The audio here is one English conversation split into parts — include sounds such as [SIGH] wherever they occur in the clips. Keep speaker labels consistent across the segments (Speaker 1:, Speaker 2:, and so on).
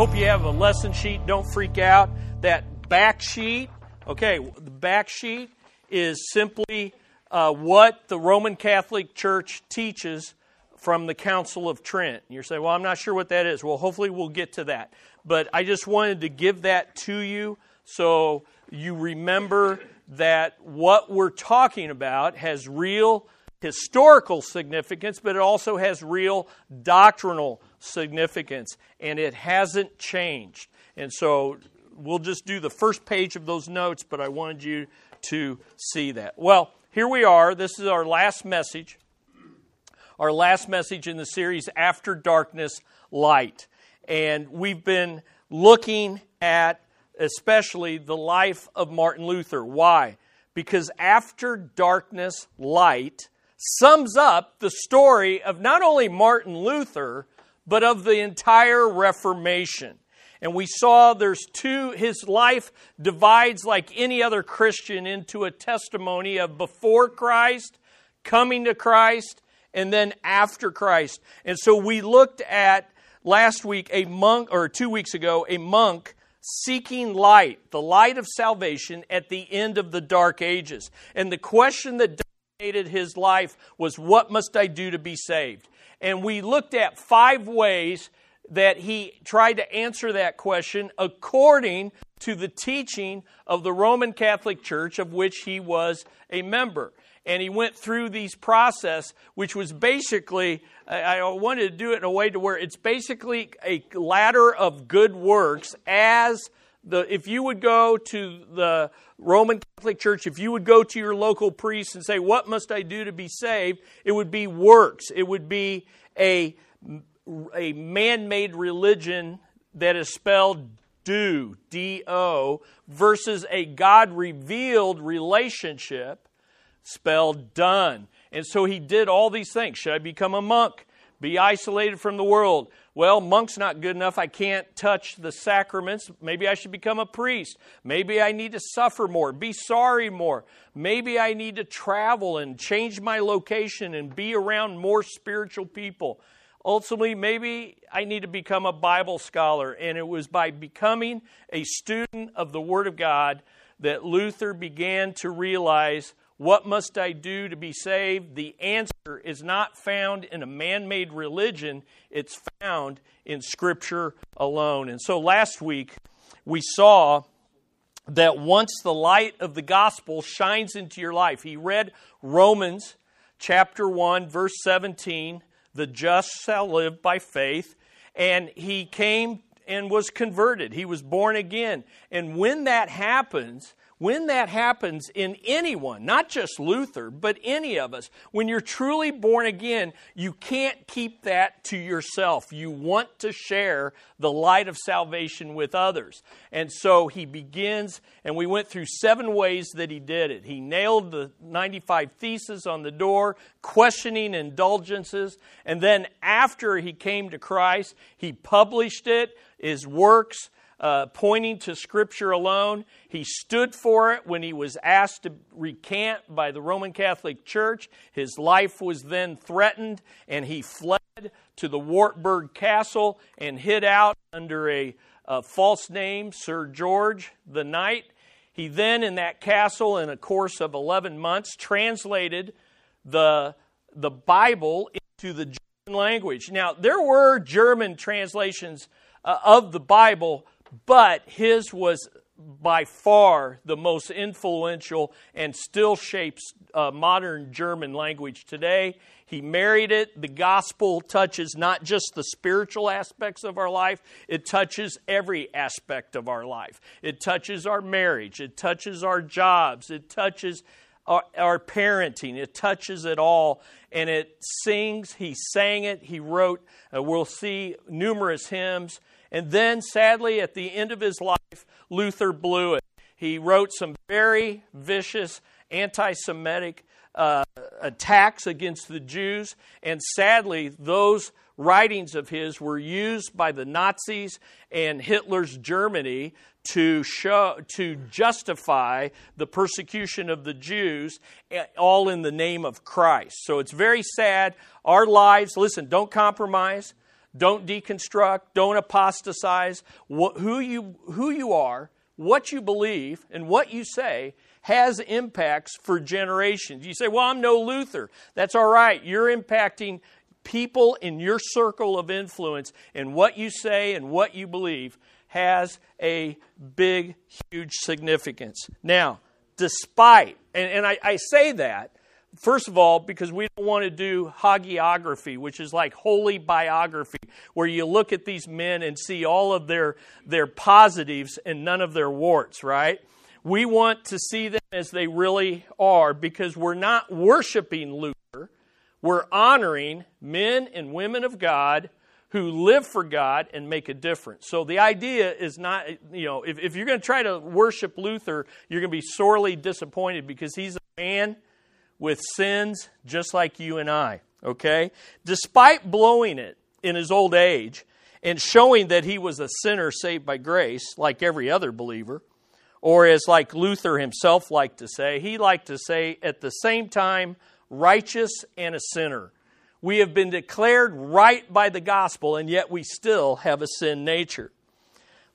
Speaker 1: hope you have a lesson sheet. Don't freak out. That back sheet, okay, the back sheet is simply uh, what the Roman Catholic Church teaches from the Council of Trent. You're saying, well, I'm not sure what that is. Well, hopefully we'll get to that. But I just wanted to give that to you so you remember that what we're talking about has real historical significance, but it also has real doctrinal significance, and it hasn't changed. And so we'll just do the first page of those notes, but I wanted you to see that. Well, here we are. This is our last message. Our last message in the series, After Darkness, Light. And we've been looking at especially the life of Martin Luther. Why? Because after darkness, light sums up the story of not only Martin Luther, but of the entire Reformation. And we saw there's two, his life divides like any other Christian into a testimony of before Christ, coming to Christ, and then after Christ. And so we looked at last week a monk, or two weeks ago, a monk seeking light, the light of salvation at the end of the dark ages. And the question that dominated his life was, What must I do to be saved? And we looked at five ways that he tried to answer that question according to the teaching of the Roman Catholic Church, of which he was a member. And he went through these process, which was basically, I wanted to do it in a way to where it's basically a ladder of good works as the, if you would go to the Roman Catholic Church, if you would go to your local priest and say, What must I do to be saved? it would be works. It would be a a man made religion that is spelled do, D O, versus a God revealed relationship spelled done. And so he did all these things. Should I become a monk? Be isolated from the world? Well, monk's not good enough. I can't touch the sacraments. Maybe I should become a priest. Maybe I need to suffer more, be sorry more. Maybe I need to travel and change my location and be around more spiritual people. Ultimately, maybe I need to become a Bible scholar. And it was by becoming a student of the Word of God that Luther began to realize what must I do to be saved? The answer is not found in a man made religion, it's found in Scripture alone. And so last week, we saw that once the light of the gospel shines into your life, he read Romans chapter 1, verse 17 the just shall live by faith. And he came and was converted. He was born again. And when that happens, when that happens in anyone, not just Luther, but any of us, when you're truly born again, you can't keep that to yourself. You want to share the light of salvation with others. And so he begins, and we went through seven ways that he did it. He nailed the 95 Theses on the door, questioning indulgences, and then after he came to Christ, he published it, his works uh, pointing to Scripture alone. He stood for it when he was asked to recant by the Roman Catholic Church. His life was then threatened, and he fled to the Wartburg Castle and hid out under a, a false name, Sir George the Knight. He then, in that castle, in a course of 11 months, translated the, the Bible into the German language. Now, there were German translations uh, of the Bible, but his was by far the most influential and still shapes uh, modern German language today. He married it. The gospel touches not just the spiritual aspects of our life, it touches every aspect of our life. It touches our marriage, it touches our jobs, it touches our, our parenting, it touches it all. And it sings, he sang it, he wrote, uh, we'll see numerous hymns and then, sadly, at the end of his life, Luther blew it. He wrote some very vicious anti Semitic uh, attacks against the Jews, and sadly, those writings of his were used by the Nazis and Hitler's Germany to show to justify the persecution of the Jews eh, all in the name of Christ. So it's very sad our lives listen don't compromise Don't deconstruct, don't apostatize. who, you, who you are, what you believe, and what you say has impacts for generations. You say, Well, I'm no Luther. That's all right. You're impacting people in your circle of influence, and what you say and what you believe has a big, huge significance. Now, despite, and, and I, I say that, first of all, because we don't want to do hagiography, which is like holy biography, where you look at these men and see all of their, their positives and none of their warts, right? We want to see them as they really are because we're not worshiping Luther. We're honoring men and women of God who live for God and make a difference. So the idea is not, you know, if, if you're going to try to worship Luther, you're going to be sorely disappointed because he's a man with sins just like you and I, okay? Despite blowing it in his old age and showing that he was a sinner saved by grace, like every other believer, or as like Luther himself liked to say, he liked to say at the same time, righteous and a sinner. We have been declared right by the gospel, and yet we still have a sin nature.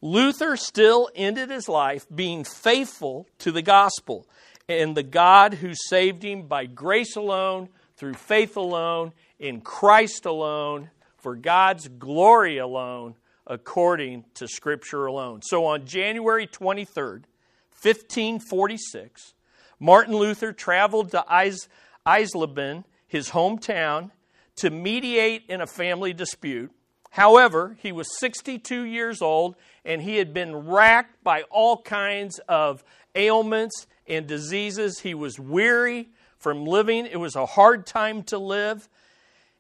Speaker 1: Luther still ended his life being faithful to the gospel and the God who saved him by grace alone, through faith alone, in Christ alone, for God's glory alone, according to Scripture alone. So on January 23rd, 1546, Martin Luther traveled to Eisleben, his hometown, to mediate in a family dispute. However, he was 62 years old and he had been racked by all kinds of ailments and diseases. He was weary from living, it was a hard time to live,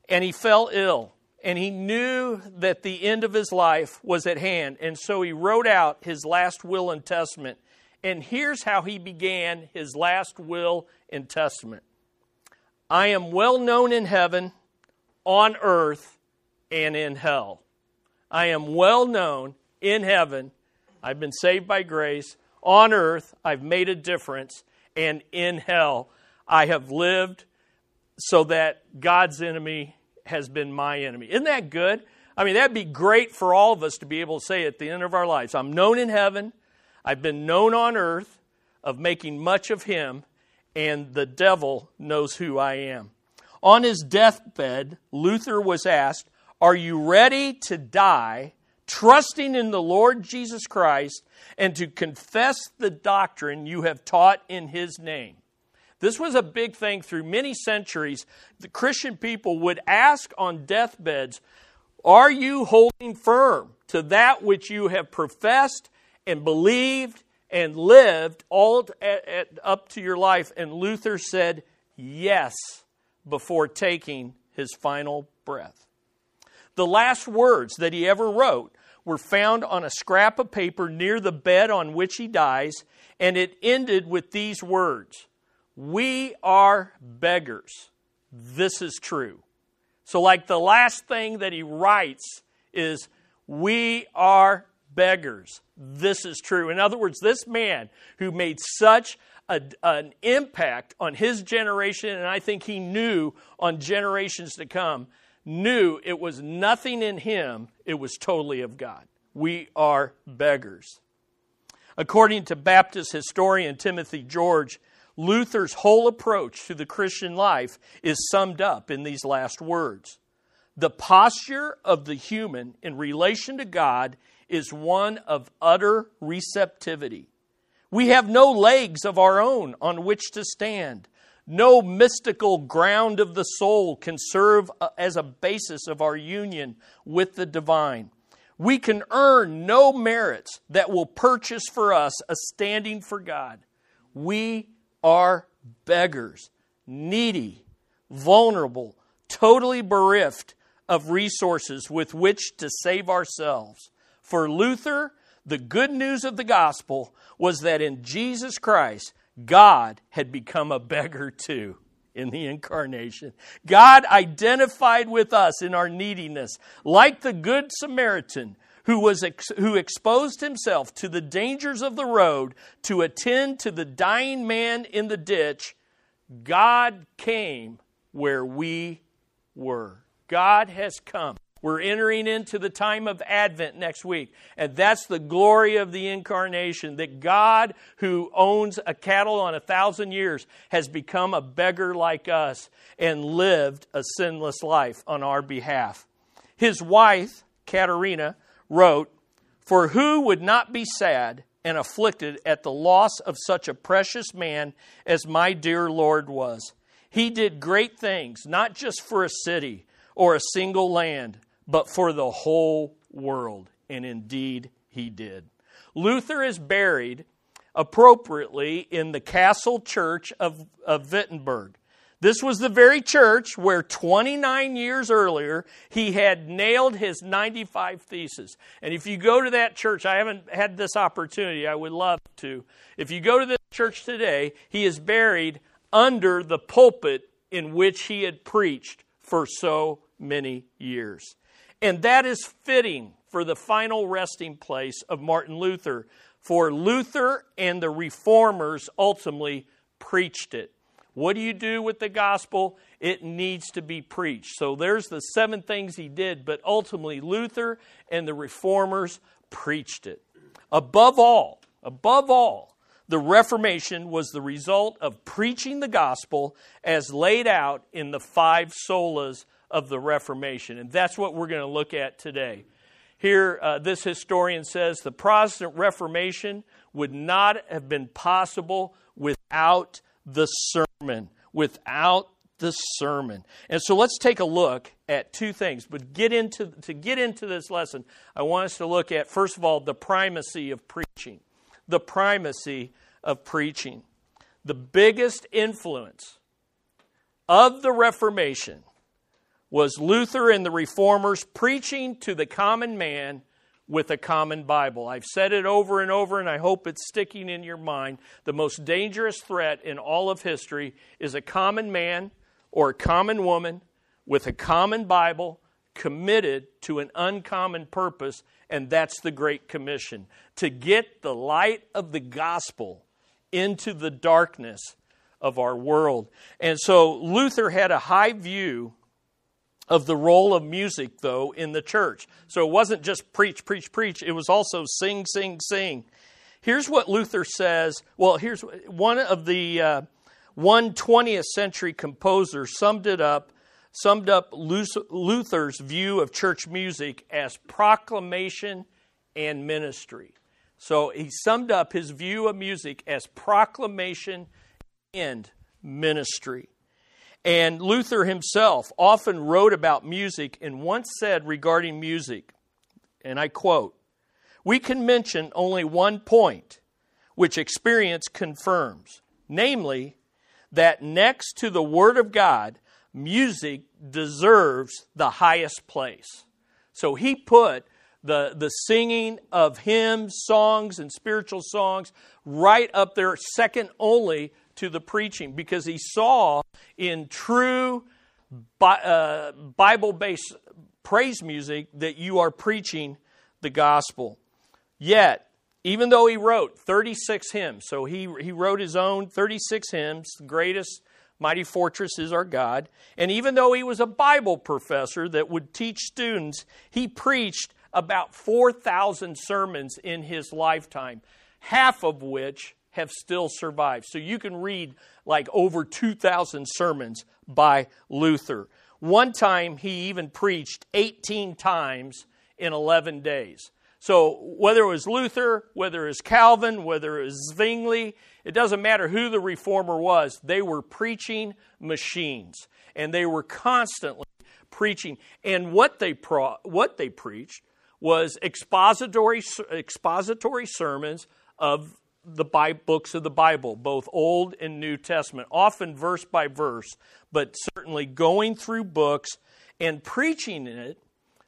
Speaker 1: and he fell ill. And he knew that the end of his life was at hand. And so he wrote out his last will and testament. And here's how he began his last will and testament I am well known in heaven, on earth, and in hell. I am well known in heaven. I've been saved by grace on earth, I've made a difference, and in hell, I have lived so that God's enemy has been my enemy. Isn't that good? I mean, that'd be great for all of us to be able to say at the end of our lives I'm known in heaven, I've been known on earth of making much of Him, and the devil knows who I am. On his deathbed, Luther was asked, Are you ready to die trusting in the Lord Jesus Christ and to confess the doctrine you have taught in his name. This was a big thing through many centuries. The Christian people would ask on deathbeds, Are you holding firm to that which you have professed and believed and lived all at, at, up to your life? And Luther said, Yes, before taking his final breath. The last words that he ever wrote were found on a scrap of paper near the bed on which he dies, and it ended with these words We are beggars. This is true. So, like the last thing that he writes is, We are beggars. This is true. In other words, this man who made such a, an impact on his generation, and I think he knew on generations to come, knew it was nothing in him, it was totally of God. We are beggars. According to Baptist historian Timothy George, Luther's whole approach to the Christian life is summed up in these last words. The posture of the human in relation to God is one of utter receptivity. We have no legs of our own on which to stand. No mystical ground of the soul can serve uh, as a basis of our union with the divine. We can earn no merits that will purchase for us a standing for God. We are beggars, needy, vulnerable, totally bereft of resources with which to save ourselves. For Luther, the good news of the gospel was that in Jesus Christ, God had become a beggar too in the incarnation. God identified with us in our neediness, like the Good Samaritan who, was ex- who exposed himself to the dangers of the road to attend to the dying man in the ditch. God came where we were. God has come We're entering into the time of Advent next week. And that's the glory of the incarnation that God, who owns a cattle on a thousand years, has become a beggar like us and lived a sinless life on our behalf. His wife, Katerina, wrote, For who would not be sad and afflicted at the loss of such a precious man as my dear Lord was? He did great things, not just for a city or a single land, but for the whole world. And indeed, he did. Luther is buried appropriately in the Castle Church of, of Wittenberg. This was the very church where 29 years earlier he had nailed his 95 theses. And if you go to that church, I haven't had this opportunity, I would love to. If you go to this church today, he is buried under the pulpit in which he had preached for so many years. And that is fitting for the final resting place of Martin Luther, for Luther and the reformers ultimately preached it. What do you do with the gospel? It needs to be preached. So there's the seven things he did, but ultimately Luther and the reformers preached it. Above all, above all, the Reformation was the result of preaching the gospel as laid out in the five solas of the Reformation. And that's what we're going to look at today. Here, uh, this historian says the Protestant Reformation would not have been possible without the sermon. Without the sermon. And so let's take a look at two things. But get into to get into this lesson, I want us to look at first of all the primacy of preaching. The primacy of preaching. The biggest influence of the Reformation was Luther and the reformers preaching to the common man with a common Bible. I've said it over and over, and I hope it's sticking in your mind. The most dangerous threat in all of history is a common man or a common woman with a common Bible committed to an uncommon purpose, and that's the Great Commission to get the light of the gospel into the darkness of our world. And so Luther had a high view of the role of music, though, in the church. So it wasn't just preach, preach, preach, it was also sing, sing, sing. Here's what Luther says. Well, here's one of the uh, one 20th century composers summed it up, summed up Luther's view of church music as proclamation and ministry. So he summed up his view of music as proclamation and ministry. And Luther himself often wrote about music and once said regarding music, and I quote, We can mention only one point which experience confirms, namely, that next to the Word of God, music deserves the highest place. So he put the, the singing of hymns, songs, and spiritual songs right up there, second only to the preaching because he saw in true uh, Bible based praise music that you are preaching the gospel. Yet, even though he wrote 36 hymns, so he, he wrote his own 36 hymns, the greatest mighty fortress is our God, and even though he was a Bible professor that would teach students, he preached about 4,000 sermons in his lifetime, half of which have still survived. So you can read like over 2,000 sermons by Luther. One time he even preached 18 times in 11 days. So whether it was Luther, whether it was Calvin, whether it was Zwingli, it doesn't matter who the reformer was, they were preaching machines. And they were constantly preaching. And what they, pro- what they preached was expository, expository sermons of the books of the Bible, both Old and New Testament, often verse by verse, but certainly going through books and preaching in it,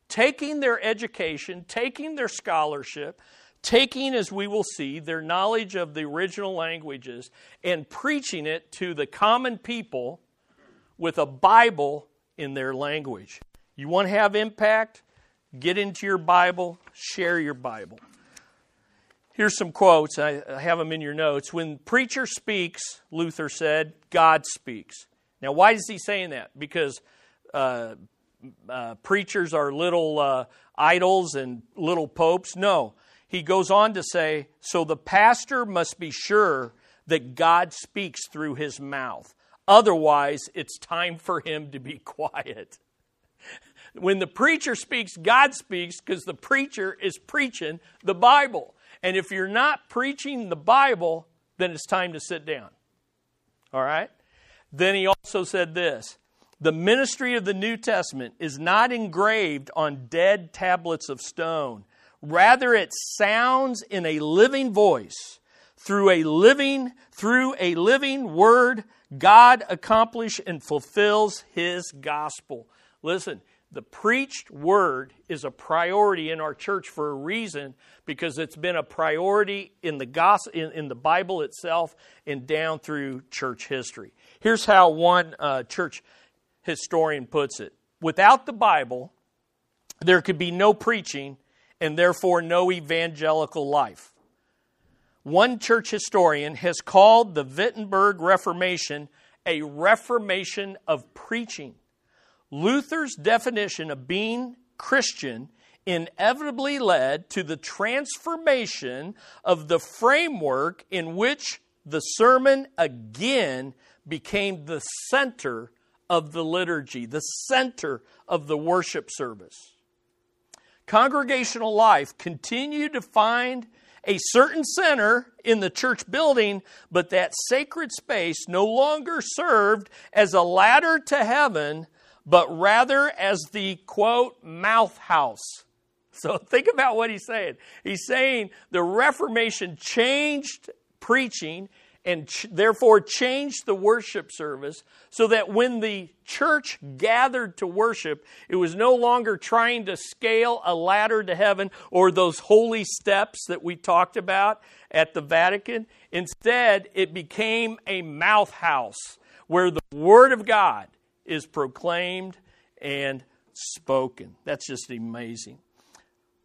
Speaker 1: taking their education, taking their scholarship, taking, as we will see, their knowledge of the original languages, and preaching it to the common people with a Bible in their language. You want to have impact? Get into your Bible, share your Bible. Here's some quotes. I have them in your notes. When preacher speaks, Luther said, God speaks. Now, why is he saying that? Because uh, uh, preachers are little uh, idols and little popes. No. He goes on to say, so the pastor must be sure that God speaks through his mouth. Otherwise, it's time for him to be [LAUGHS] quiet. when the preacher speaks, God speaks because the preacher is preaching the Bible. And if you're not preaching the Bible, then it's time to sit down. All right? Then he also said this The ministry of the New Testament is not engraved on dead tablets of stone. Rather, it sounds in a living voice through a living through a living word god accomplishes and fulfills his gospel listen the preached word is a priority in our church for a reason because it's been a priority in the gospel in, in the bible itself and down through church history. Here's how one uh, church historian puts it. Without the bible there could be no preaching and therefore no evangelical life. One church historian has called the Wittenberg Reformation a reformation of preaching. Luther's definition of being Christian inevitably led to the transformation of the framework in which the sermon again became the center of the liturgy, the center of the worship service. Congregational life continued to find a certain center in the church building, but that sacred space no longer served as a ladder to heaven, but rather as the quote, mouth house. [LAUGHS] So think about what he's saying. He's saying the Reformation changed preaching and ch- therefore changed the worship service so that when the church gathered to worship, it was no longer trying to scale a ladder to heaven or those holy steps that we talked about at the Vatican. Instead, it became a mouth house where the Word of God is proclaimed and spoken. That's just amazing.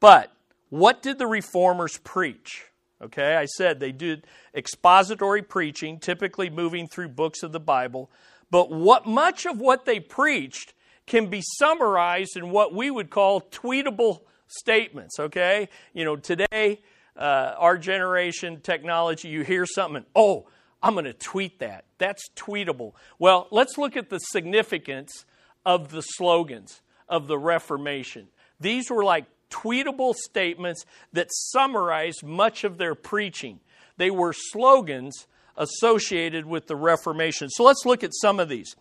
Speaker 1: But what did the reformers preach? Okay, I said they did expository preaching, typically moving through books of the Bible. But what much of what they preached can be summarized in what we would call tweetable statements. Okay, you know, today, uh, our generation technology, you hear something, and, oh, I'm going to tweet that. That's tweetable. Well, let's look at the significance of the slogans of the Reformation. These were like tweetable statements that summarized much of their preaching. They were slogans associated with the Reformation. So let's look at some of these.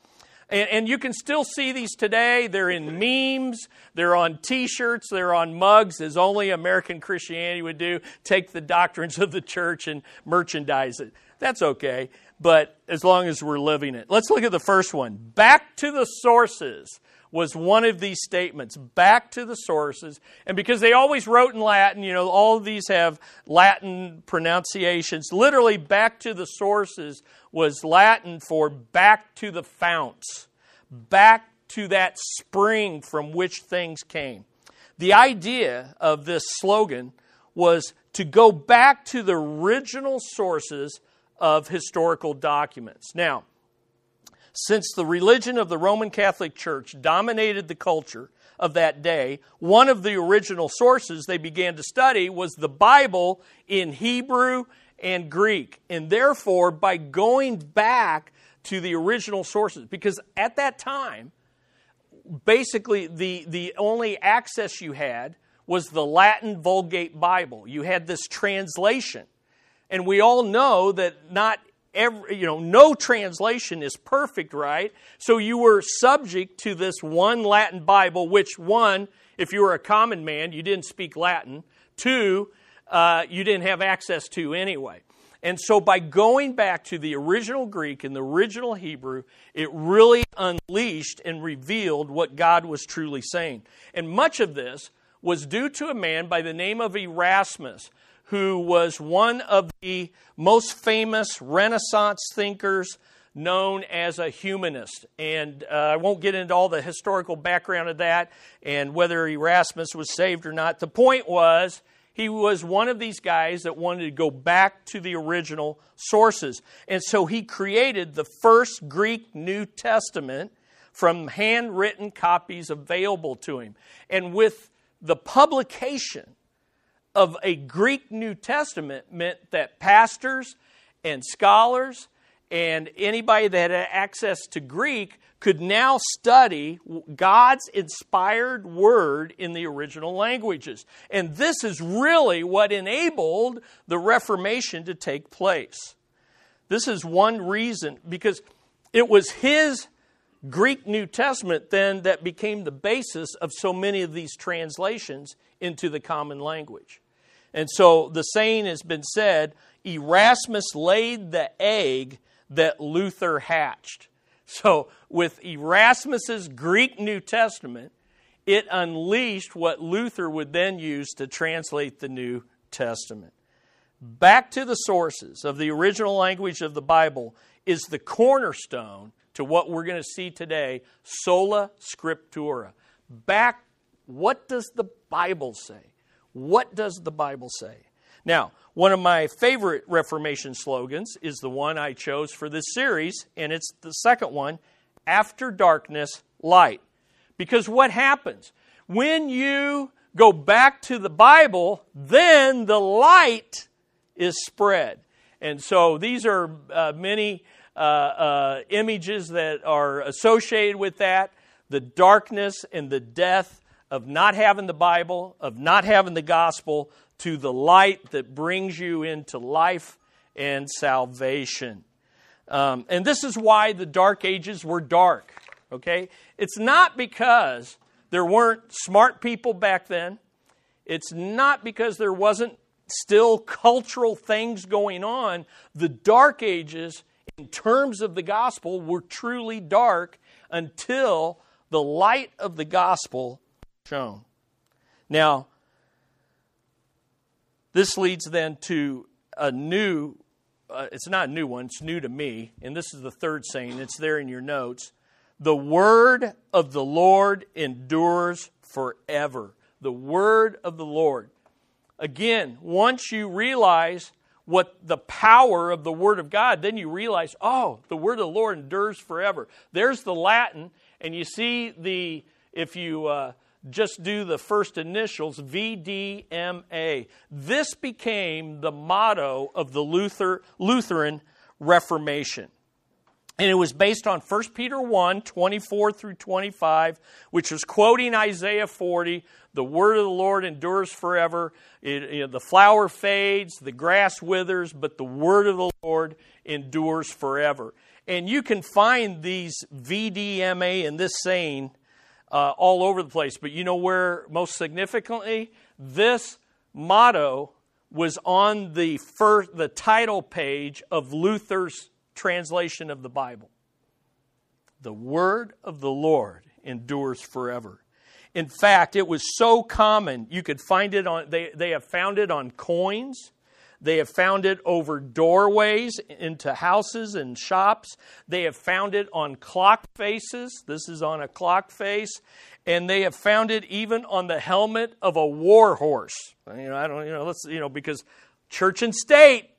Speaker 1: And, and, you can still see these today. They're in memes, they're on t shirts, they're on mugs, as only American Christianity would do. Take the doctrines of the church and merchandise it. That's okay, but as long as we're living it. Let's look at the first one Back to the sources was one of these statements back to the sources. And because they always wrote in Latin, you know, all of these have Latin pronunciations. Literally, back to the sources was Latin for back to the founts, back to that spring from which things came. The idea of this slogan was to go back to the original sources of historical documents. Now, since the religion of the Roman Catholic Church dominated the culture of that day, one of the original sources they began to study was the Bible in Hebrew and Greek. And therefore, by going back to the original sources, because at that time, basically the, the only access you had was the Latin Vulgate Bible. You had this translation. And we all know that not every, you know, no translation is perfect, right? So you were subject to this one Latin Bible, which one, if you were a common man, you didn't speak Latin. Two, uh, you didn't have access to anyway. And so by going back to the original Greek and the original Hebrew, it really unleashed and revealed what God was truly saying. And much of this was due to a man by the name of Erasmus who was one of the most famous Renaissance thinkers known as a humanist. And uh, I won't get into all the historical background of that and whether Erasmus was saved or not. The point was, he was one of these guys that wanted to go back to the original sources. And so he created the first Greek New Testament from handwritten copies available to him. And with the publication of a Greek New Testament meant that pastors and scholars and anybody that had access to Greek could now study God's inspired word in the original languages. And this is really what enabled the Reformation to take place. This is one reason, because it was his Greek New Testament then that became the basis of so many of these translations into the common language. And so the saying has been said Erasmus laid the egg that Luther hatched. So, with Erasmus's Greek New Testament, it unleashed what Luther would then use to translate the New Testament. Back to the sources of the original language of the Bible is the cornerstone to what we're going to see today sola scriptura. Back, what does the Bible say? What does the Bible say? Now, one of my favorite Reformation slogans is the one I chose for this series, and it's the second one After Darkness, Light. Because what happens? When you go back to the Bible, then the light is spread. And so these are uh, many uh, uh, images that are associated with that the darkness and the death of not having the Bible, of not having the gospel, to the light that brings you into life and salvation. Um, and this is why the Dark Ages were dark, okay? It's not because there weren't smart people back then, it's not because there wasn't still cultural things going on. The Dark Ages, in terms of the gospel, were truly dark until the light of the gospel shone. Now, this leads then to a new, uh, it's not a new one, it's new to me, and this is the third saying, it's there in your notes. The word of the Lord endures forever. The word of the Lord. Again, once you realize what the power of the Word of God, then you realize, oh, the Word of the Lord endures forever. There's the Latin, and you see the, if you uh, just do the first initials, VDMA. This became the motto of the Luther, Lutheran Reformation. And it was based on 1 Peter 1 24 through 25, which was quoting Isaiah 40 the word of the Lord endures forever. It, the flower fades, the grass withers, but the word of the Lord endures forever. And you can find these VDMA in this saying uh, all over the place. But you know where, most significantly, this motto was on the first, the title page of Luther's translation of the Bible. The word of the Lord endures forever. In fact, it was so common, you could find it on, they, they have found it on coins. They have found it over doorways into houses and shops. They have found it on clock faces. This is on a clock face. And they have found it even on the helmet of a war horse. You know, I don't, you know, let's, you know, because church and state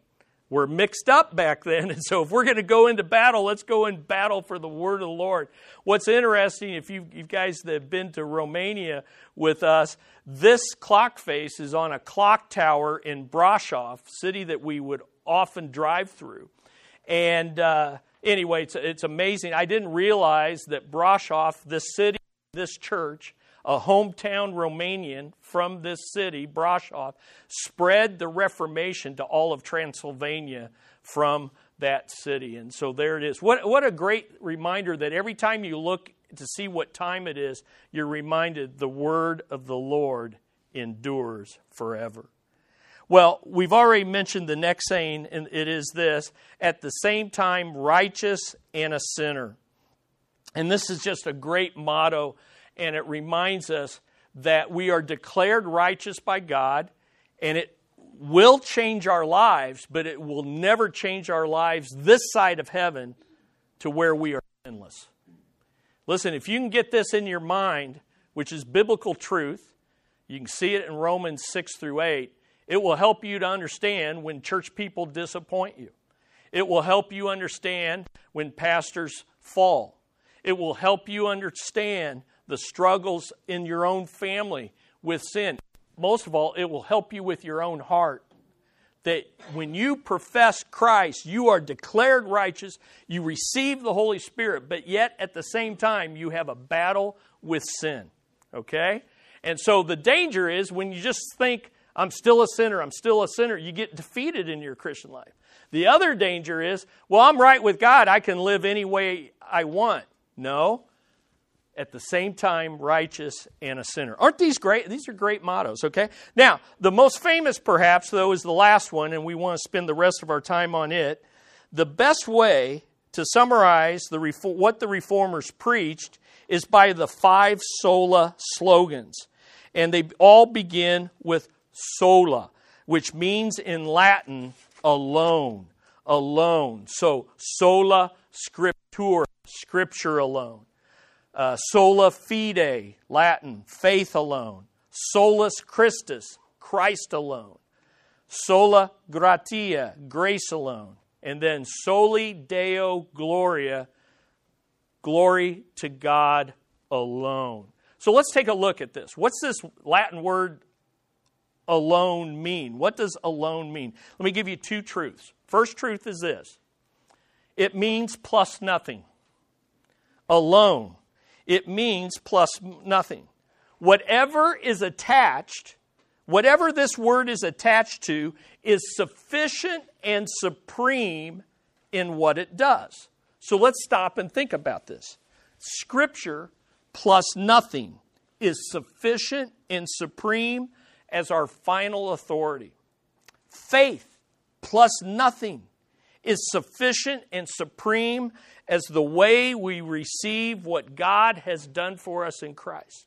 Speaker 1: were mixed up back then. [LAUGHS] And so if we're going to go into battle, let's go in battle for the word of the Lord. What's interesting, if you, you guys that have been to Romania with us, this clock face is on a clock tower in Brasov, city that we would often drive through. And uh, anyway, it's, it's amazing. I didn't realize that Brasov, this city, this church, a hometown Romanian from this city, Brasov, spread the Reformation to all of Transylvania from that city. And so there it is. What, what a great reminder that every time you look to see what time it is, you're reminded the word of the Lord endures forever. Well, we've already mentioned the next saying, and it is this at the same time, righteous and a sinner. And this is just a great motto, and it reminds us that we are declared righteous by God, and it will change our lives, but it will never change our lives this side of heaven to where we are sinless. Listen, if you can get this in your mind, which is biblical truth, you can see it in Romans 6 through 8, it will help you to understand when church people disappoint you. It will help you understand when pastors fall. It will help you understand the struggles in your own family with sin. Most of all, it will help you with your own heart. That when you profess Christ, you are declared righteous, you receive the Holy Spirit, but yet at the same time, you have a battle with sin. Okay? And so the danger is when you just think, I'm still a sinner, I'm still a sinner, you get defeated in your Christian life. The other danger is, well, I'm right with God, I can live any way I want. No. At the same time, righteous and a sinner. Aren't these great? These are great mottos, okay? Now, the most famous, perhaps, though, is the last one, and we want to spend the rest of our time on it. The best way to summarize the, what the reformers preached is by the five sola slogans. And they all begin with sola, which means in Latin alone. Alone. So sola scriptura, scripture alone. Uh, sola fide, Latin, faith alone. Solus Christus, Christ alone. Sola gratia, grace alone. And then soli deo gloria, glory to God alone. So let's take a look at this. What's this Latin word alone mean? What does alone mean? Let me give you two truths. First truth is this it means plus nothing. Alone. It means plus nothing. Whatever is attached, whatever this word is attached to, is sufficient and supreme in what it does. So let's stop and think about this. Scripture plus nothing is sufficient and supreme as our final authority. Faith plus nothing is sufficient and supreme as the way we receive what God has done for us in Christ.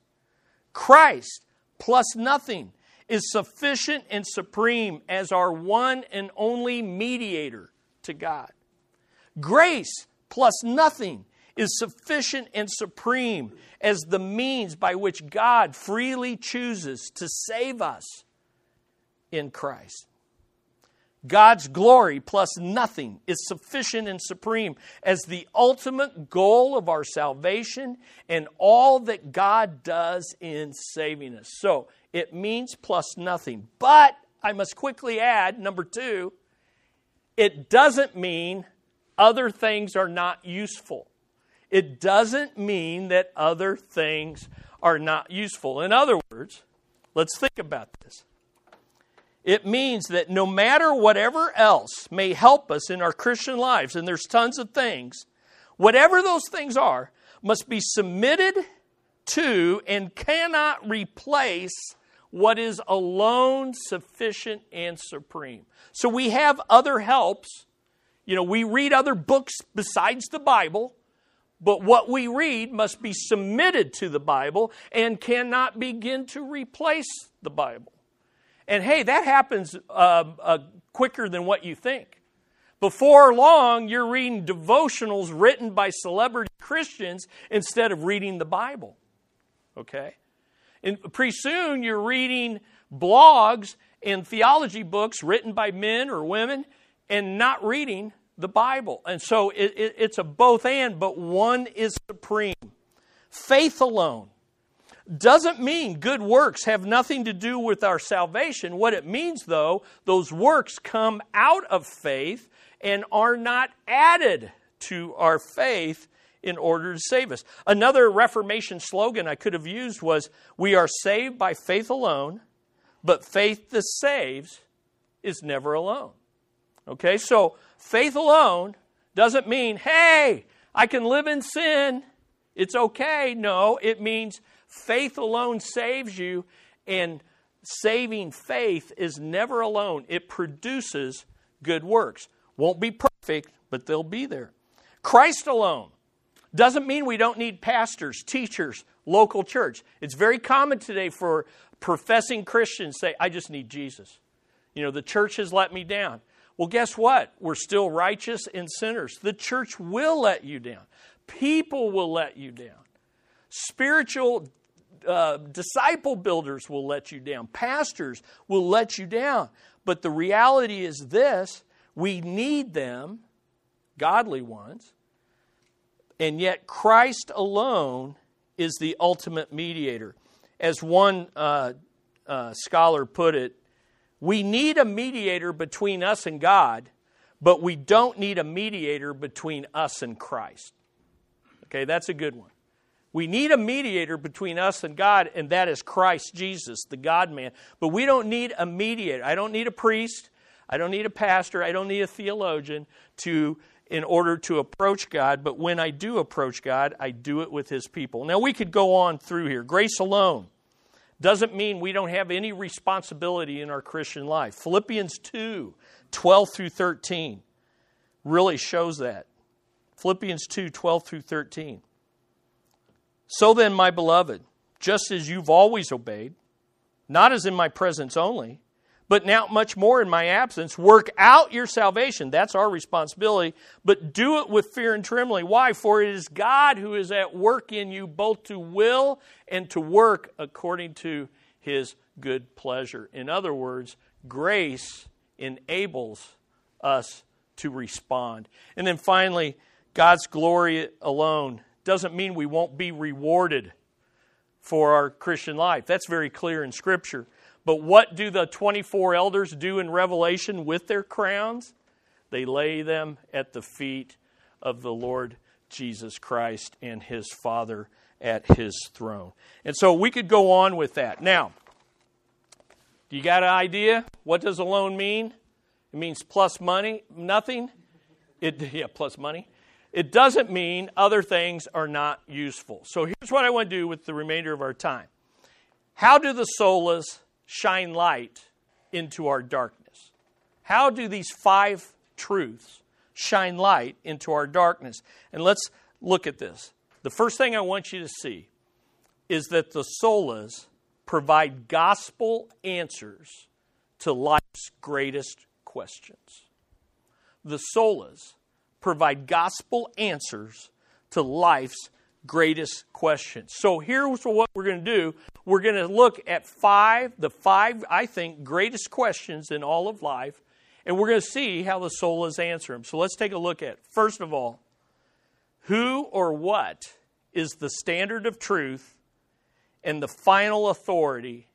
Speaker 1: Christ plus nothing is sufficient and supreme as our one and only mediator to God. Grace plus nothing is sufficient and supreme as the means by which God freely chooses to save us in Christ. God's glory plus nothing is sufficient and supreme as the ultimate goal of our salvation and all that God does in saving us. So it means plus nothing. But I must quickly add, number two, it doesn't mean other things are not useful. It doesn't mean that other things are not useful. In other words, let's think about this. It means that no matter whatever else may help us in our Christian lives, and there's tons of things, whatever those things are, must be submitted to and cannot replace what is alone sufficient and supreme. So we have other helps. You know, we read other books besides the Bible, but what we read must be submitted to the Bible and cannot begin to replace the Bible. And hey, that happens uh, uh, quicker than what you think. Before long, you're reading devotionals written by celebrity Christians instead of reading the Bible. Okay? And pretty soon, you're reading blogs and theology books written by men or women and not reading the Bible. And so it, it, it's a both and, but one is supreme. Faith alone doesn't mean good works have nothing to do with our salvation. What it means, though, those works come out of faith and are not added to our faith in order to save us. Another Reformation slogan I could have used was We are saved by faith alone, but faith that saves is never alone. Okay, so faith alone doesn't mean, hey, I can live in sin. It's okay. No, it means faith alone saves you, and saving faith is never alone. It produces good works. Won't be perfect, but they'll be there. Christ alone doesn't mean we don't need pastors, teachers, local church. It's very common today for professing Christians say, I just need Jesus. You know, the church has let me down. Well, guess what? We're still righteous and sinners. The church will let you down. People will let you down. Spiritual uh, disciple builders will let you down. Pastors will let you down. But the reality is this we need them, godly ones, And yet, Christ alone is the ultimate mediator. As one uh, uh, scholar put it, we need a mediator between us and God, but we don't need a mediator between us and Christ. Okay, that's a good one. We need a mediator between us and God, and that is Christ Jesus, the God man. But we don't need a mediator. I don't need a priest. I don't need a pastor. I don't need a theologian to in order to approach God, but when I do approach God, I do it with His people. Now, we could go on through here. Grace alone doesn't mean we don't have any responsibility in our Christian life. Philippians 2 12 through 13 really shows that. Philippians 2 12 through 13. So then, my beloved, just as you've always obeyed, not as in my presence only, but now much more in my absence. Work out your salvation. That's our responsibility. But do it with fear and trembling. Why? For it is God who is at work in you both to will and to work according to his good pleasure. In other words, grace enables us to respond. And then finally, God's glory alone doesn't mean we won't be rewarded for our Christian life. That's very clear in Scripture. But what do the 24 elders do in Revelation with their crowns? They lay them at the feet of the Lord Jesus Christ and his Father at his throne. And so we could go on with that. Now, do you got an idea? What does alone mean? It means plus money, nothing. It, [LAUGHS] yeah, plus money. It doesn't mean other things are not useful. So here's what I want to do with the remainder of our time. How do the solas shine light into our darkness? How do these five truths shine light into our darkness? And let's look at this. The first thing I want you to see is that the solas provide gospel answers to life's greatest questions. The solas provide gospel answers to life's greatest questions. So here's what we're going to do. We're going to look at five, the five, I think, greatest questions in all of life, and we're going to see how the solas answer them. So let's take a look at, first of all, who or what is the standard of truth and the final authority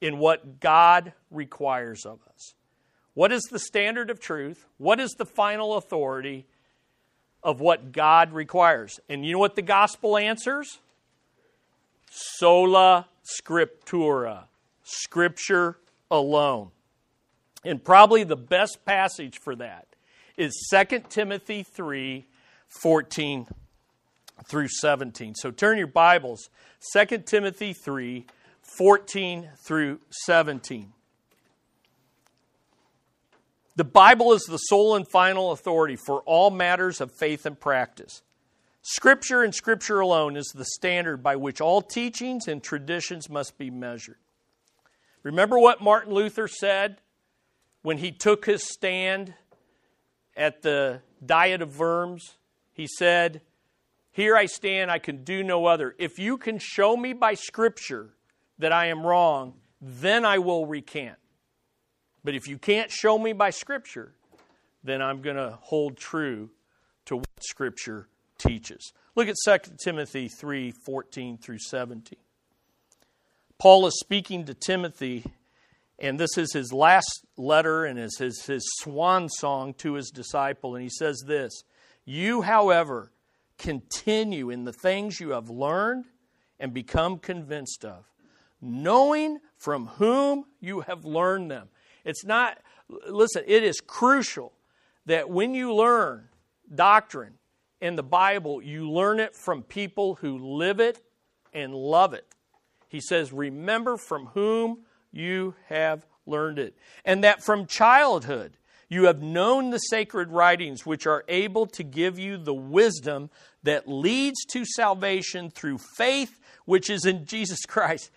Speaker 1: in what God requires of us? What is the standard of truth? What is the final authority? Of what God requires. And you know what the gospel answers? Sola scriptura, scripture alone. And probably the best passage for that is 2 Timothy 3 14 through 17. So turn your Bibles, 2 Timothy 3 14 through 17. The Bible is the sole and final authority for all matters of faith and practice. Scripture and Scripture alone is the standard by which all teachings and traditions must be measured. Remember what Martin Luther said when he took his stand at the Diet of Worms? He said, Here I stand, I can do no other. If you can show me by Scripture that I am wrong, then I will recant. But if you can't show me by Scripture, then I'm going to hold true to what Scripture teaches. Look at 2 Timothy 3 14 through 17. Paul is speaking to Timothy, and this is his last letter and is his, his swan song to his disciple. And he says this You, however, continue in the things you have learned and become convinced of, knowing from whom you have learned them. It's not, listen, it is crucial that when you learn doctrine in the Bible, you learn it from people who live it and love it. He says, Remember from whom you have learned it. And that from childhood you have known the sacred writings, which are able to give you the wisdom that leads to salvation through faith, which is in Jesus Christ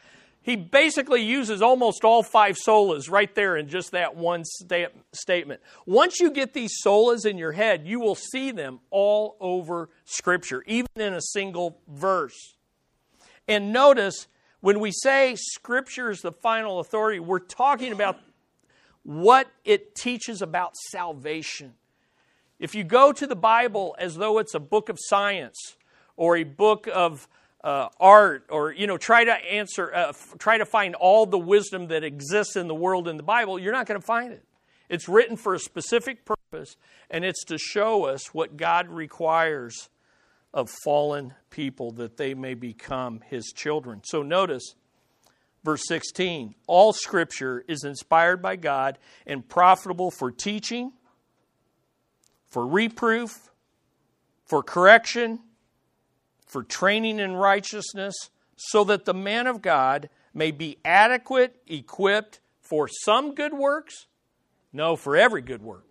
Speaker 1: he basically uses almost all five solas right there in just that one sta- statement. Once you get these solas in your head, you will see them all over Scripture, even in a single verse. And notice when we say Scripture is the final authority, we're talking about what it teaches about salvation. If you go to the Bible as though it's a book of science, or a book of uh, art or you know try to answer uh, f- try to find all the wisdom that exists in the world in the bible you're not going to find it. It's written for a specific purpose and it's to show us what god requires of fallen people that they may become his children. So notice verse 16 all scripture is inspired by god and profitable for teaching for reproof for correction for training in righteousness, so that the man of God may be adequate, equipped for some good works? No, for every good work.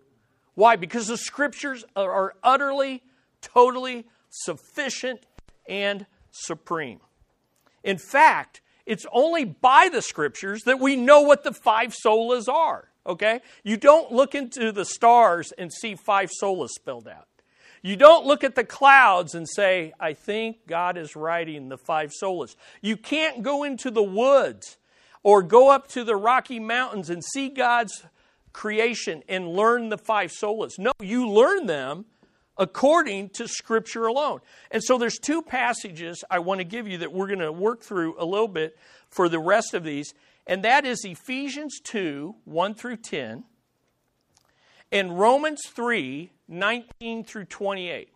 Speaker 1: Why? Because the scriptures are utterly, totally sufficient and supreme. In fact, it's only by the scriptures that we know what the five solas are. Okay? You don't look into the stars and see five solas spelled out. You don't look at the clouds and say, I think God is writing the five solas. You can't go into the woods or go up to the Rocky Mountains and see God's creation and learn the five solas. No, you learn them according to Scripture alone. And so there's two passages I want to give you that we're going to work through a little bit for the rest of these, and that is Ephesians 2 1 through 10 and Romans 3 19 through 28.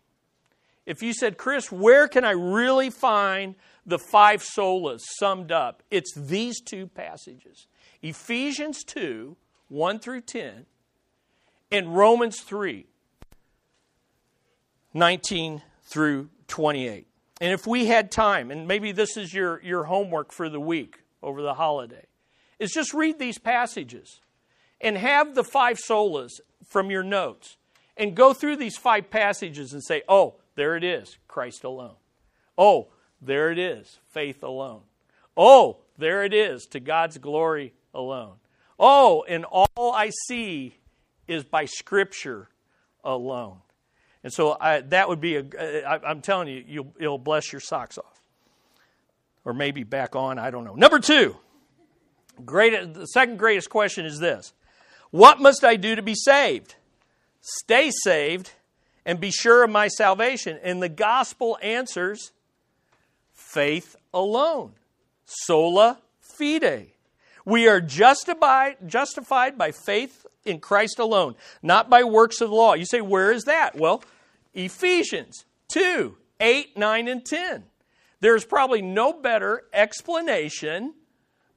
Speaker 1: If you said, Chris, where can I really find the five solas summed up? It's these two passages Ephesians 2 1 through 10 and Romans 3 19 through 28. And if we had time, and maybe this is your, your homework for the week over the holiday, is just read these passages and have the five solas from your notes and go through these five passages and say, oh, there it is, Christ alone. Oh, there it is, faith alone. Oh, there it is, to God's glory alone. Oh, and all I see is by Scripture alone. And so I, that would be a, I, I'm telling you, you'll, it'll bless your socks off. Or maybe back on, I don't know. Number two, great, the second greatest question is this What must I do to be saved? Stay saved and be sure of my salvation. And the gospel answers faith alone. Sola fide. We are justified, justified by faith in Christ alone, not by works of the law. You say, where is that? Well, Ephesians 2 8, 9, and 10. There's probably no better explanation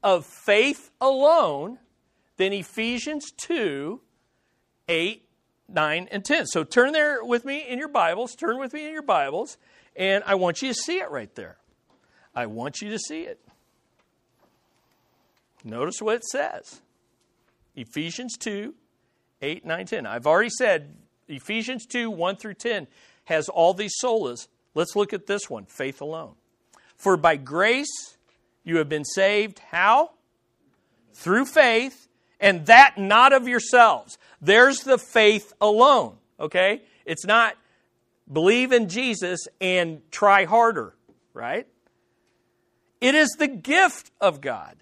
Speaker 1: of faith alone than Ephesians 2 8, 9, and 10. So turn there with me in your Bibles, turn with me in your Bibles, and I want you to see it right there. I want you to see it. Notice what it says Ephesians 2, 8, 9, 10. I've already said Ephesians 2, 1 through 10 has all these solas. Let's look at this one faith alone. For by grace you have been saved. How? Through faith, and that not of yourselves. There's the faith alone, okay? It's not believe in Jesus and try harder, right? It is the gift of God,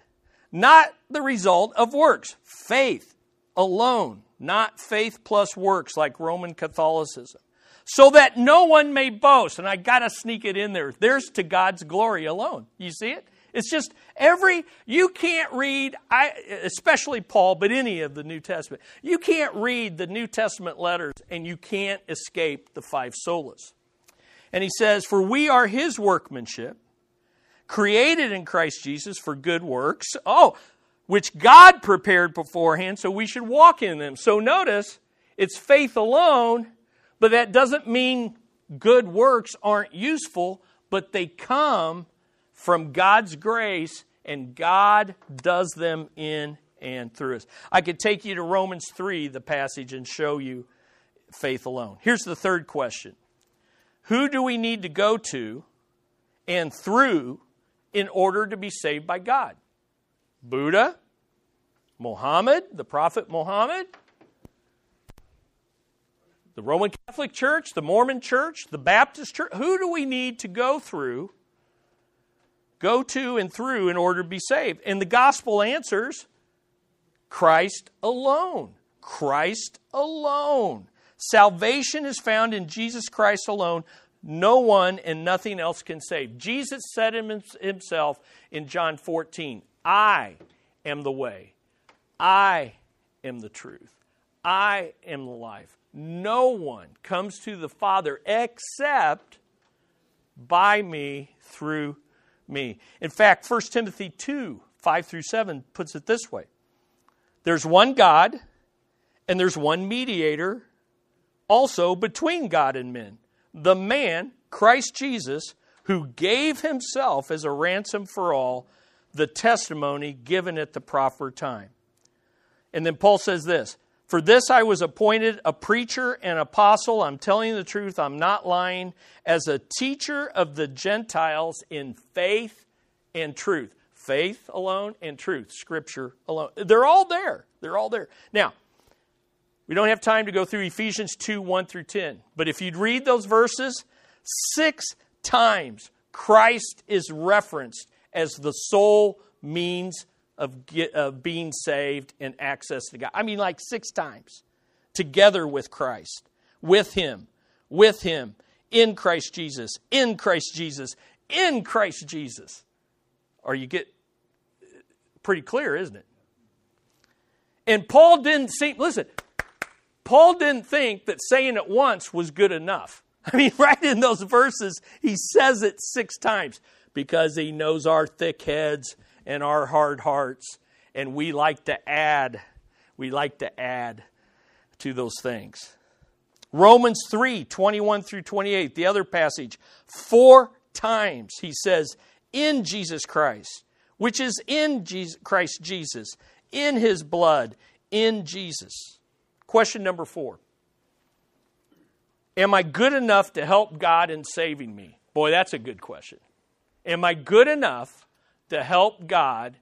Speaker 1: not the result of works. Faith alone, not faith plus works like Roman Catholicism. So that no one may boast. And I got to sneak it in there. There's to God's glory alone. You see it? It's just every, you can't read, I, especially Paul, but any of the New Testament. You can't read the New Testament letters and you can't escape the five solas. And he says, For we are his workmanship, created in Christ Jesus for good works. Oh, which God prepared beforehand so we should walk in them. So notice, it's faith alone, but that doesn't mean good works aren't useful, but they come from God's grace, and God does them in and through us. I could take you to Romans 3, the passage, and show you faith alone. Here's the third question Who do we need to go to and through in order to be saved by God? Buddha? Muhammad? The prophet Muhammad? The Roman Catholic Church? The Mormon Church? The Baptist Church? Who do we need to go through go to and through in order to be saved. And the gospel answers Christ alone. Christ alone. Salvation is found in Jesus Christ alone, no one and nothing else can save. Jesus said himself in John 14, I am the way, I am the truth, I am the life. No one comes to the Father except by me through me. In fact, 1 Timothy 2 5 through 7 puts it this way There's one God, and there's one mediator also between God and men, the man, Christ Jesus, who gave himself as a ransom for all, the testimony given at the proper time. And then Paul says this For this I was appointed a preacher and apostle. I'm telling the truth, I'm not lying, as a teacher of the Gentiles in faith and truth. Faith alone and truth, Scripture alone. They're all there. They're all there. Now, we don't have time to go through Ephesians 2 1 through 10, but if you'd read those verses, six times Christ is referenced as the sole means of, get, of being saved and access to God. I mean, like six times. Together with Christ, with Him, with Him, in Christ Jesus, in Christ Jesus, in Christ Jesus. Or you get uh, pretty clear, isn't it? And Paul didn't seem, listen, Paul didn't think that saying it once was good enough. [LAUGHS] I mean, right in those verses, he says it six times because he knows our thick heads and our hard hearts. And we like to add, we like to add to those things. Romans 3 21 through 28, the other passage, four times he says, in Jesus Christ, which is in Jesus, Christ Jesus, in his blood, in Jesus. Question number four Am I good enough to help God in saving me? Boy, that's a good question. Am I good enough to help God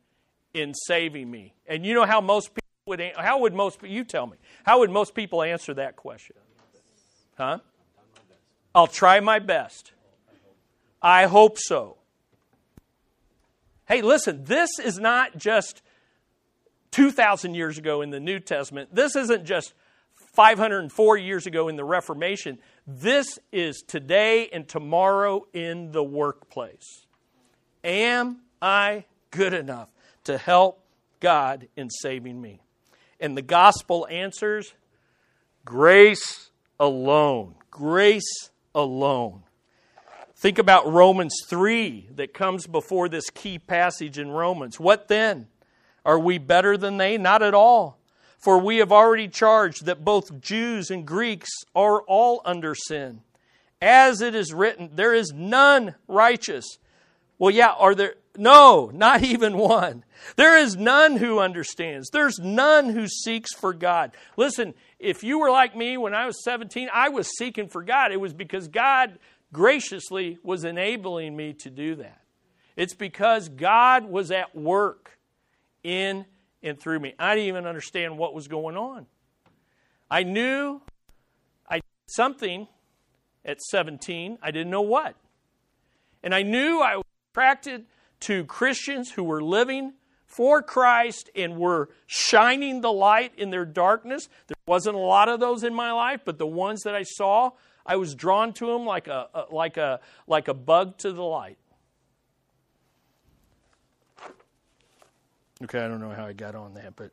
Speaker 1: in saving me? And you know how most people would how would most you tell me? How would most people answer that question? Huh? I'll try my best. I hope so. Hey, listen, this is not just 2,000 years ago in the New Testament. This isn't just 504 years ago in the Reformation. This is today and tomorrow in the workplace. Am I good enough to help God in saving me? And the gospel answers grace alone. Grace alone. Think about Romans 3 that comes before this key passage in Romans. What then? Are we better than they? Not at all. For we have already charged that both Jews and Greeks are all under sin. As it is written, there is none righteous. Well, yeah, are there? No, not [LAUGHS] even one. There is none who understands. There's none who seeks for God. Listen, if you were like me when I was 17, I was seeking for God. It was because God graciously was enabling me to do that. It's because God was at work in and through me. I didn't even understand what was going on. I knew I did something at 17, I didn't know what. And I knew I was attracted to Christians who were living for Christ and were shining the light in their darkness. There wasn't a lot of those in my life, but the ones that I saw, I was drawn to them like a, a like a like a bug to the light. Okay, I don't know how I got on that, but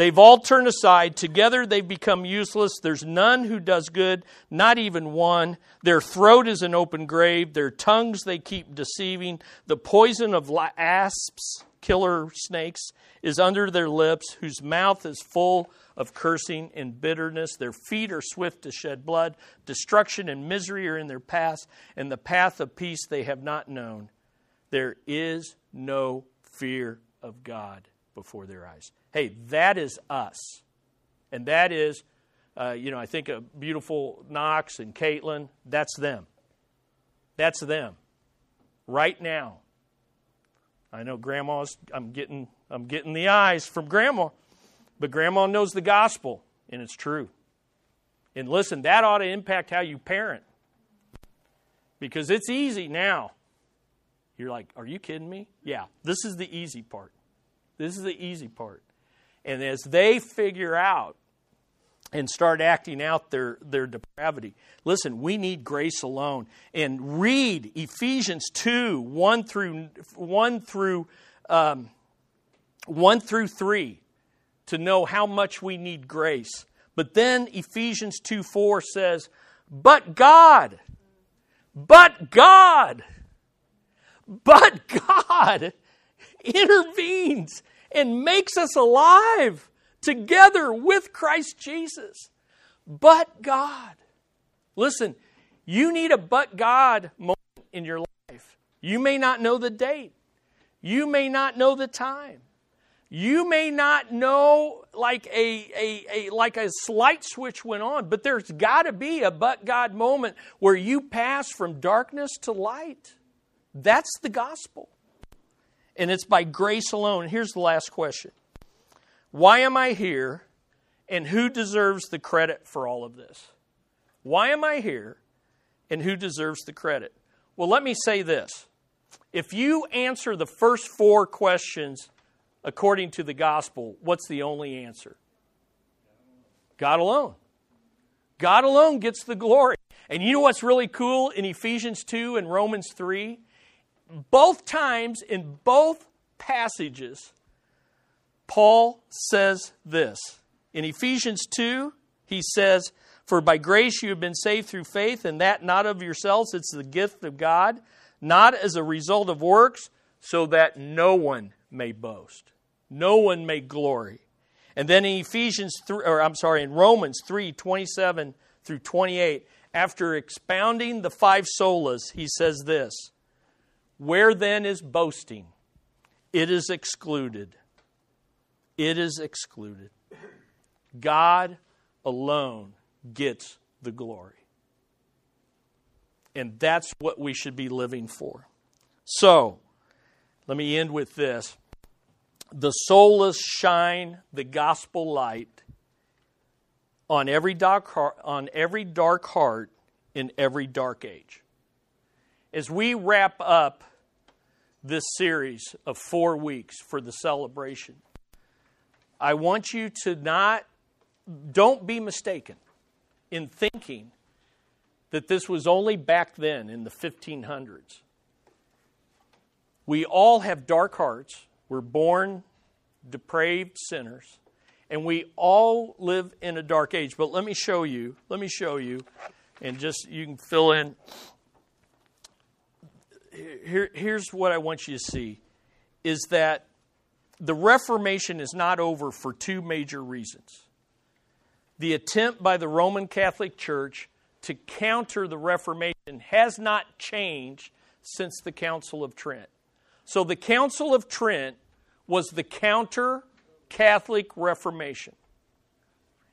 Speaker 1: they've all turned aside. Together they've become useless. There's none who does good, not even one. Their throat is an open grave. Their tongues they keep deceiving. The poison of asps, killer snakes, is under their lips, whose mouth is full of cursing and bitterness. Their feet are swift to shed blood. Destruction and misery are in their path, and the path of peace they have not known. There is no fear of God before their eyes. Hey, that is us. And that is, uh, you know, I think a beautiful Knox and Caitlin, that's them. That's them. Right now. I know grandma's I'm getting I'm getting the eyes from grandma. But grandma knows the gospel, and it's true. And listen, that ought to impact how you parent. Because it's easy now you're like, are you kidding me? Yeah, this is the easy part. This is the easy part. And as they figure out and start acting out their, their depravity. Listen, we need grace alone. And read Ephesians 2 1 through, 1 through, um, 1 through 3 to know how much we need grace. But then Ephesians 2 4 says, But God, but God, but God [LAUGHS] intervenes and makes us alive together with Christ Jesus. But God. Listen, you need a but God moment in your life. You may not know the date. You may not know the time. You may not know like a, a, a like a slight switch went on, but there's got to be a but God moment where you pass from darkness to light. That's the gospel. And it's by grace alone. Here's the last question why am I here? And who deserves the credit for all of this? Why am I here? And who deserves the credit? Well, let me say this. If you answer the first four questions according to the gospel, what's the only answer? God alone. God alone gets the glory. And you know what's really cool in Ephesians 2 and Romans 3? Both times in both passages, Paul says this. In Ephesians 2, he says, For by grace you have been saved through faith, and that not of yourselves, it's the gift of God, not as a result of works, so that no one may boast. No one may glory. And then in Ephesians 3, or I'm sorry, in Romans 3, 27 through 28, after expounding the five solas, he says this Where then is boasting? It is excluded. It is excluded. God alone gets the glory. And that's what we should be living for. So, let me end with this. The solas shine the gospel light on every dark heart, on every dark heart in every dark age. As we wrap up this series of 4 weeks for the celebration, I want you to not, don't be mistaken in thinking that this was only back then in the 1500s. We all have dark hearts. We're born depraved sinners. And we all live in a dark age. But let me show you, let me show you, and just you can fill in. Here, here's what I want you to see is that the Reformation is not over for two major reasons. The attempt by the Roman Catholic Church to counter the Reformation has not changed since the Council of Trent. So the Council of Trent was the counter Catholic Reformation.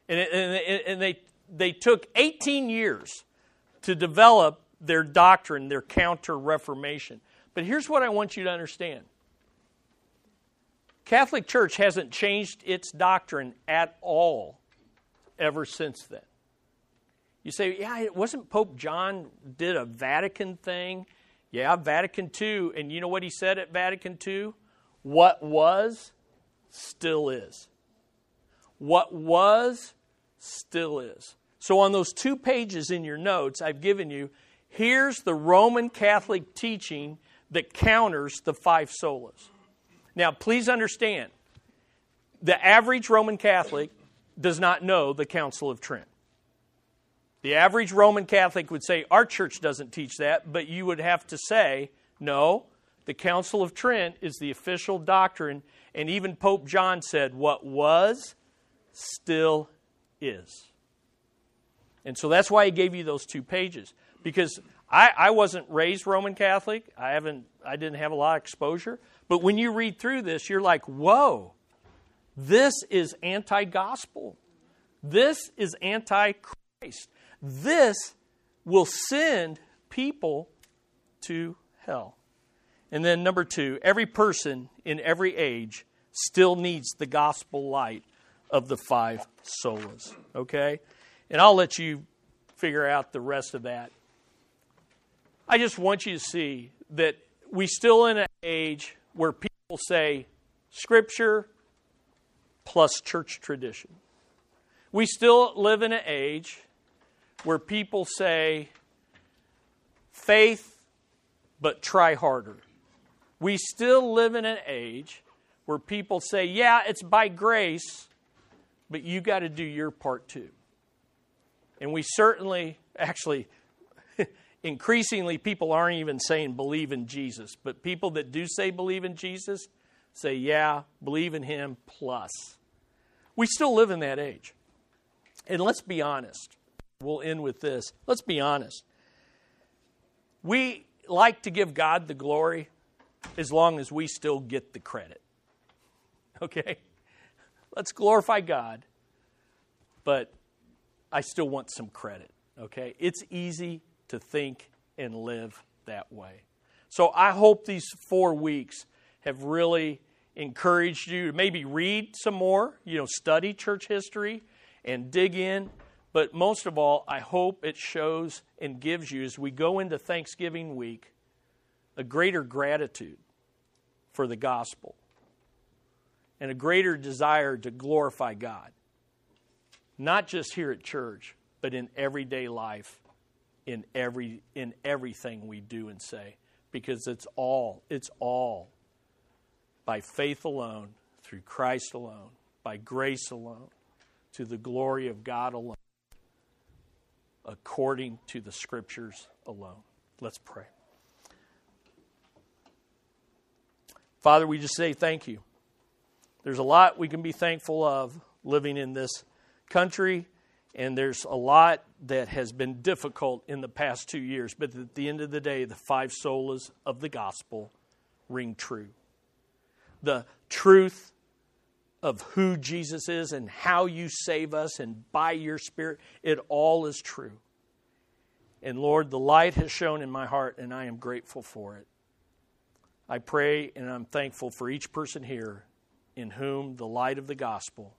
Speaker 1: And, and, and they, they took 18 years to develop their doctrine, their counter Reformation. But here's what I want you to understand Catholic Church hasn't changed its doctrine at all ever since then. You say, yeah, it wasn't Pope John did a Vatican thing. Yeah, Vatican II. And you know what he said at Vatican II? What was, still is. What was, still is. So on those two pages in your notes I've given you, here's the Roman Catholic teaching that counters the five solas. Now, please understand, the average Roman Catholic does not know the Council of Trent. The average Roman Catholic would say, Our church doesn't teach that, but you would have to say, No, the Council of Trent is the official doctrine, and even Pope John said, What was, still is. And so that's why he gave you those two pages. Because I, I wasn't raised Roman Catholic. I haven't I didn't have a lot of exposure. But when you read through this, you're like, whoa, this is anti gospel. This is anti Christ. This will send people to hell. And then, number two, every person in every age still needs the gospel light of the five solas. Okay? And I'll let you figure out the rest of that. I just want you to see that we still in an age where people say Scripture plus church tradition. We still live in an age where people say, faith, but try harder. We still live in an age where people say, yeah, it's by grace, but you got to do your part too. And we certainly, actually, increasingly, people aren't even saying believe in Jesus, but people that do say believe in Jesus say, yeah, believe in Him plus. We still live in that age. And let's be honest. We'll end with this. Let's be honest. We like to give God the glory as long as we still get the credit. Okay? Let's glorify God, but I still want some credit. Okay? It's easy to think and live that way. So I hope these four weeks have really encouraged you to maybe read some more, you know, study church history and dig in. But most of all, I hope it shows and gives you, as we go into Thanksgiving week, a greater gratitude for the gospel and a greater desire to glorify God. Not just here at church, but in everyday life, in every in everything we do and say. Because it's all, it's all by faith alone, through Christ alone, by grace alone, to the glory of God alone, according to the scriptures alone. Let's pray. Father, we just say thank you. There's a lot we can be thankful of living in this country, and there's a lot that has been difficult in the past two years. But at the end of the day, the five solas of the gospel ring true. The truth of who Jesus is and how you save us and by your Spirit, it all is true. And Lord, the light has shone in my heart, and I am grateful for it. I pray and I'm thankful for each person here in whom the light of the gospel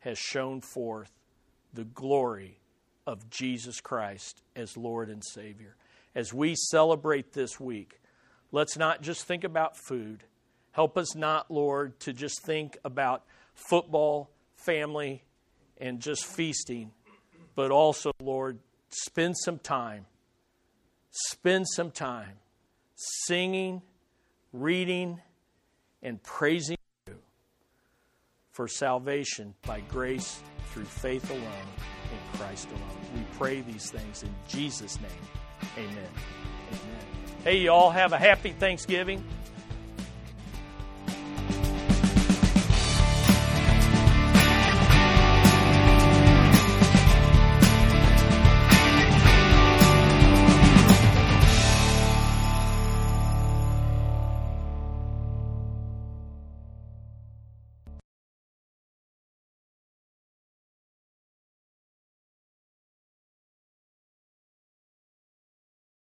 Speaker 1: has shone forth the glory of Jesus Christ as Lord and Savior. As we celebrate this week, let's not just think about food. Help us not, Lord, to just think about football, family, and just feasting, but also, Lord, spend some time, spend some time singing, reading, and praising you for salvation by grace through faith alone Christ alone. We pray these things in Jesus' name. Amen. Amen. Hey, you all have a happy Thanksgiving.